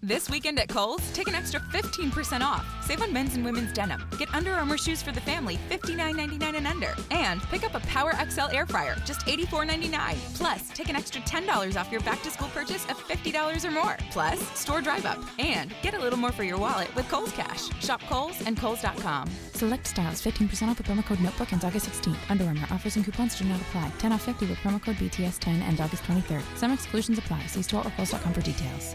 This weekend at Kohl's, take an extra 15% off. Save on men's and women's denim. Get Under Armour shoes for the family, $59.99 and under. And pick up a Power XL air fryer, just $84.99. Plus, take an extra $10 off your back to school purchase of $50 or more. Plus, store drive up. And get a little more for your wallet with Kohl's Cash. Shop Kohl's and Kohl's.com. Select styles, 15% off with promo code Notebook ends August 16th. Under Armour offers and coupons do not apply. 10 off 50 with promo code BTS10 and August 23rd. Some exclusions apply. See store or Kohl's.com for details.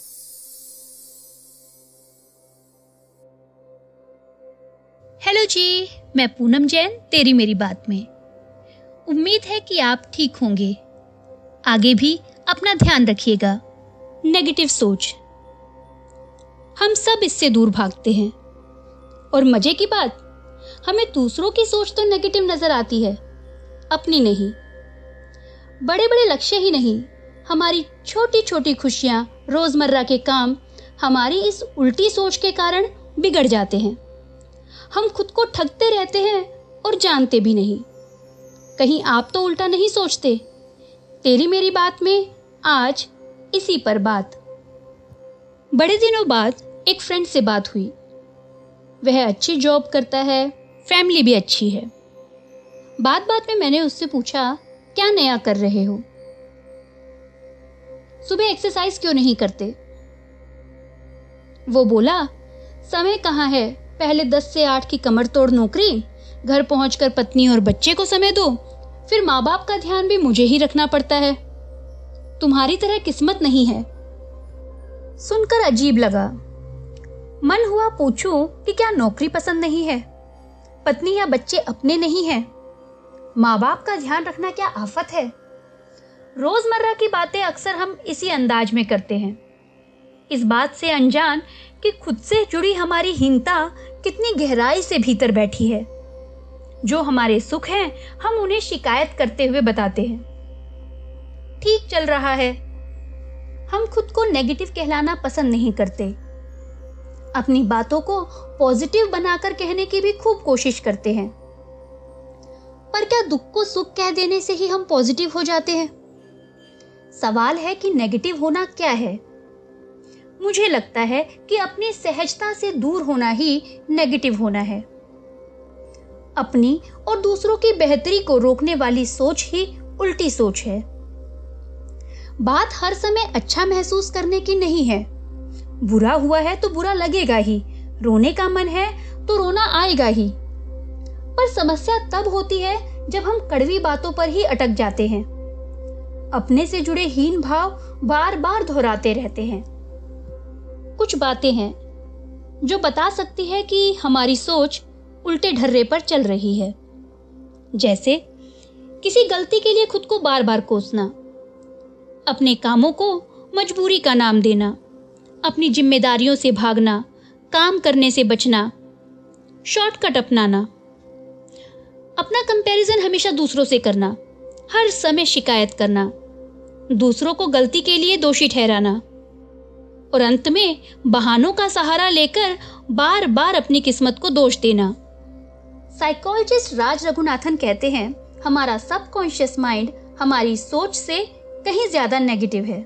जी, मैं पूनम जैन, तेरी मेरी बात में। उम्मीद है कि आप ठीक होंगे। आगे भी अपना ध्यान रखिएगा। नेगेटिव सोच। हम सब इससे दूर भागते हैं। और मज़े की बात, हमें दूसरों की सोच तो नेगेटिव नज़र आती है। अपनी नहीं। बड़े बड़े लक्ष्य ही नहीं। हमारी छोटी छोटी खुशियाँ, रोज़मर्रा के काम, हमारी इस उल्टी सोच के कारण बिगड़ जाते हैं। हम खुद को ठगते रहते हैं और जानते भी नहीं। कहीं आप तो उल्टा नहीं सोचते। तेरी मेरी बात में आज इसी पर बात। बड़े दिनों बाद एक फ्रेंड से बात हुई। वह अच्छी जॉब करता है फैमिली भी अच्छी है। बात बात में मैंने उससे पूछा, क्या नया कर रहे हो? सुबह एक्सरसाइज क्यों नहीं करते? वो बोला, समय कहाँ है? पहले दस से आठ की कमर तोड़ नौकरी, घर पहुंचकर पत्नी और बच्चे को समय दो, फिर माँ बाप का ध्यान भी मुझे ही रखना पड़ता है। तुम्हारी तरह किस्मत नहीं है। सुनकर अजीब लगा। मन हुआ पूछूँ कि क्या नौकरी पसंद नहीं है? पत्नी या बच्चे अपने नहीं हैं? माँ बाप का ध्यान रखना क्या आफत है? रोज़मर्रा की बातें अक्सर हम इसी अंदाज में करते हैं। इस बात से अनजान कि खुद से जुड़ी हमारी हीनता कितनी गहराई से भीतर बैठी है। जो हमारे सुख हैं, हम उन्हें शिकायत करते हुए बताते हैं। ठीक चल रहा है। हम खुद को नेगेटिव कहलाना पसंद नहीं करते। अपनी बातों को पॉजिटिव बनाकर कहने की भी खूब कोशिश करते हैं। पर क्या दुख को सुख कह देने से ही हम पॉजिटिव हो जाते हैं? सवाल है कि नेगेटिव होना क्या है? मुझे लगता है कि अपनी सहजता से दूर होना ही नेगेटिव होना है। अपनी और दूसरों की बेहतरी को रोकने वाली सोच ही उल्टी सोच है। बात हर समय अच्छा महसूस करने की नहीं है। बुरा हुआ है तो बुरा लगेगा ही। रोने का मन है तो रोना आएगा ही। पर समस्या तब होती है जब हम कड़वी बातों पर ही अटक जाते हैं। अपने से जुड़े हीन भाव बार बार दोहराते रहते हैं। कुछ बातें हैं जो बता सकती है कि हमारी सोच उल्टे ढर्रे पर चल रही है। जैसे, किसी गलती के लिए खुद को बार बार कोसना, अपने कामों को मजबूरी का नाम देना, अपनी जिम्मेदारियों से भागना, काम करने से बचना, शॉर्टकट अपनाना, अपना कंपैरिजन हमेशा दूसरों से करना, हर समय शिकायत करना, दूसरों को गलती के लिए दोषी ठहराना। और अंत में बहानों का सहारा लेकर बार बार अपनी किस्मत को दोष देना। साइकोलॉजिस्ट राज रघुनाथन कहते हैं, हमारा सबकॉन्शियस माइंड हमारी सोच से कहीं ज़्यादा नेगेटिव है।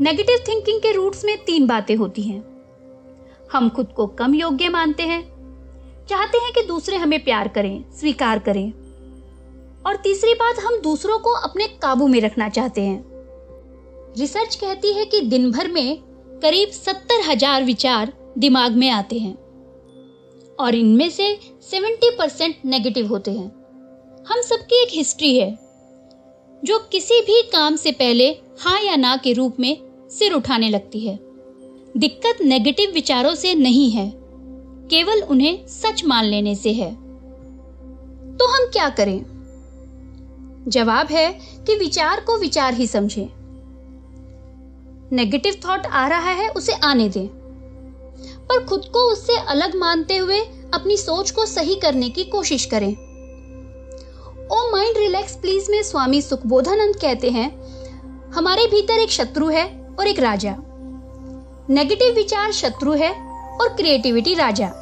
नेगेटिव थिंकिंग के रूट्स में तीन बातें होती हैं। हम खुद को कम योग्य मानते हैं, चाहते हैं कि दूसरे हमें प्यार करें, स्वीकार करें, और तीसरी बात हम दूसरों को अपने काबू में रखना चाहते हैं। रिसर्च कहती है कि दिन भर में करीब सत्तर हज़ार विचार दिमाग में आते हैं और इनमें से 70 परसेंट नेगेटिव होते हैं। हम सबकी एक हिस्ट्री है, जो किसी भी काम से पहले हाँ या ना के रूप में सिर उठाने लगती है। दिक्कत नेगेटिव विचारों से नहीं है, केवल उन्हें सच मान लेने से है। तो हम क्या करें? जवाब है कि विचार को विचार ही समझें। नेगेटिव थॉट आ रहा है, उसे आने दें। पर खुद को उससे अलग मानते हुए अपनी सोच को सही करने की कोशिश करें। ओ माइंड रिलैक्स प्लीज़ में स्वामी सुखबोधानंद कहते हैं, हमारे भीतर एक शत्रु है और एक राजा। नेगेटिव विचार शत्रु है और क्रिएटिविटी राजा।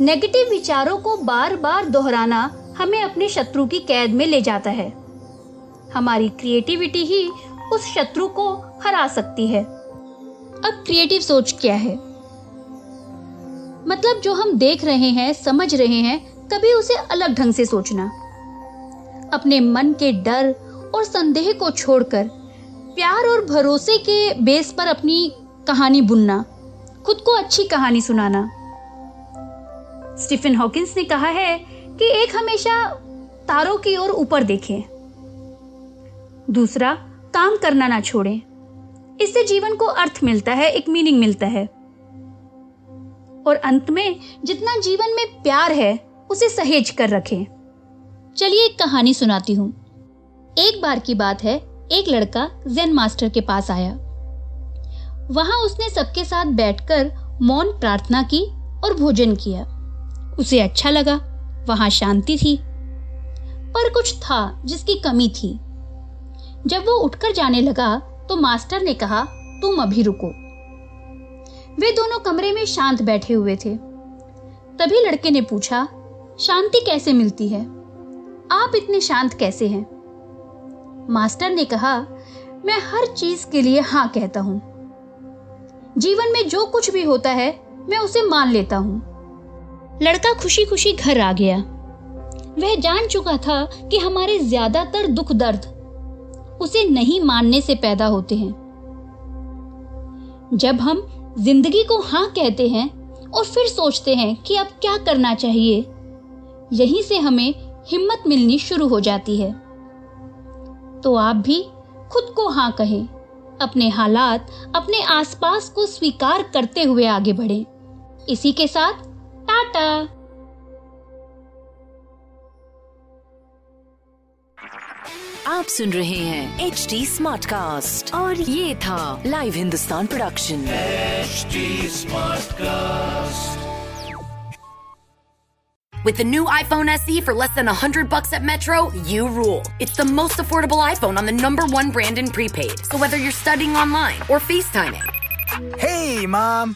नेगेटिव विचारों को बार बार दोहराना हमें अपने शत्रु की कैद में ले जाता है। हमारी क्रिएटिविटी ही उस शत्रु को हरा सकती है। अब क्रिएटिव सोच क्या है? मतलब जो हम देख रहे हैं, समझ रहे हैं, कभी उसे अलग ढंग से सोचना। अपने मन के डर और संदेह को छोड़कर, प्यार और भरोसे के बेस पर अपनी कहानी बुनना, खुद को अच्छी कहानी सुनाना। स्टीफन हॉकिंस ने कहा है कि एक हमेशा तारों की ओर ऊपर देखें। दूसरा काम करना ना छोड़ें। इससे जीवन को अर्थ मिलता है, एक मीनिंग मिलता है। और अंत में, जितना जीवन में प्यार है, उसे सहेज कर रखें। चलिए एक कहानी सुनाती हूँ। एक बार की बात है, एक लड़का जेन मास्टर के पास आया। वहाँ उसने सबके साथ बैठकर मौन प्रार्थना की और भोजन किया। उसे अच्छा लगा, वहाँ शांति थी। पर कुछ था जिसकी कमी थी। जब वो उठकर जाने लगा तो मास्टर ने कहा, तुम अभी रुको। वे दोनों कमरे में शांत बैठे हुए थे। तभी लड़के ने पूछा, शांति कैसे मिलती है? आप इतने शांत कैसे हैं? मास्टर ने कहा, मैं हर चीज़ के लिए हाँ कहता हूँ। जीवन में जो कुछ भी होता है, मैं उसे मान लेता हूँ। लड़का खुशी खुशी घर आ गया। वह जान चुका था कि हमारे ज़्यादातर दुख दर्द उसे नहीं मानने से पैदा होते हैं। जब हम ज़िंदगी को हाँ कहते हैं और फिर सोचते हैं कि अब क्या करना चाहिए, यहीं से हमें हिम्मत मिलनी शुरू हो जाती है। तो आप भी खुद को हाँ कहें, अपने हालात, अपने आसपास को स्वीकार करते हुए आगे बढ़ें। इसी के साथ, टाटा! आप सुन रहे हैं एच डी स्मार्ट कास्ट और ये था live Hindustan production HD Smartcast. With the new iPhone SE for less than 100 bucks at Metro, you rule. It's the most affordable iPhone on the number one brand in prepaid. So whether you're studying online or FaceTiming, Hey, Mom.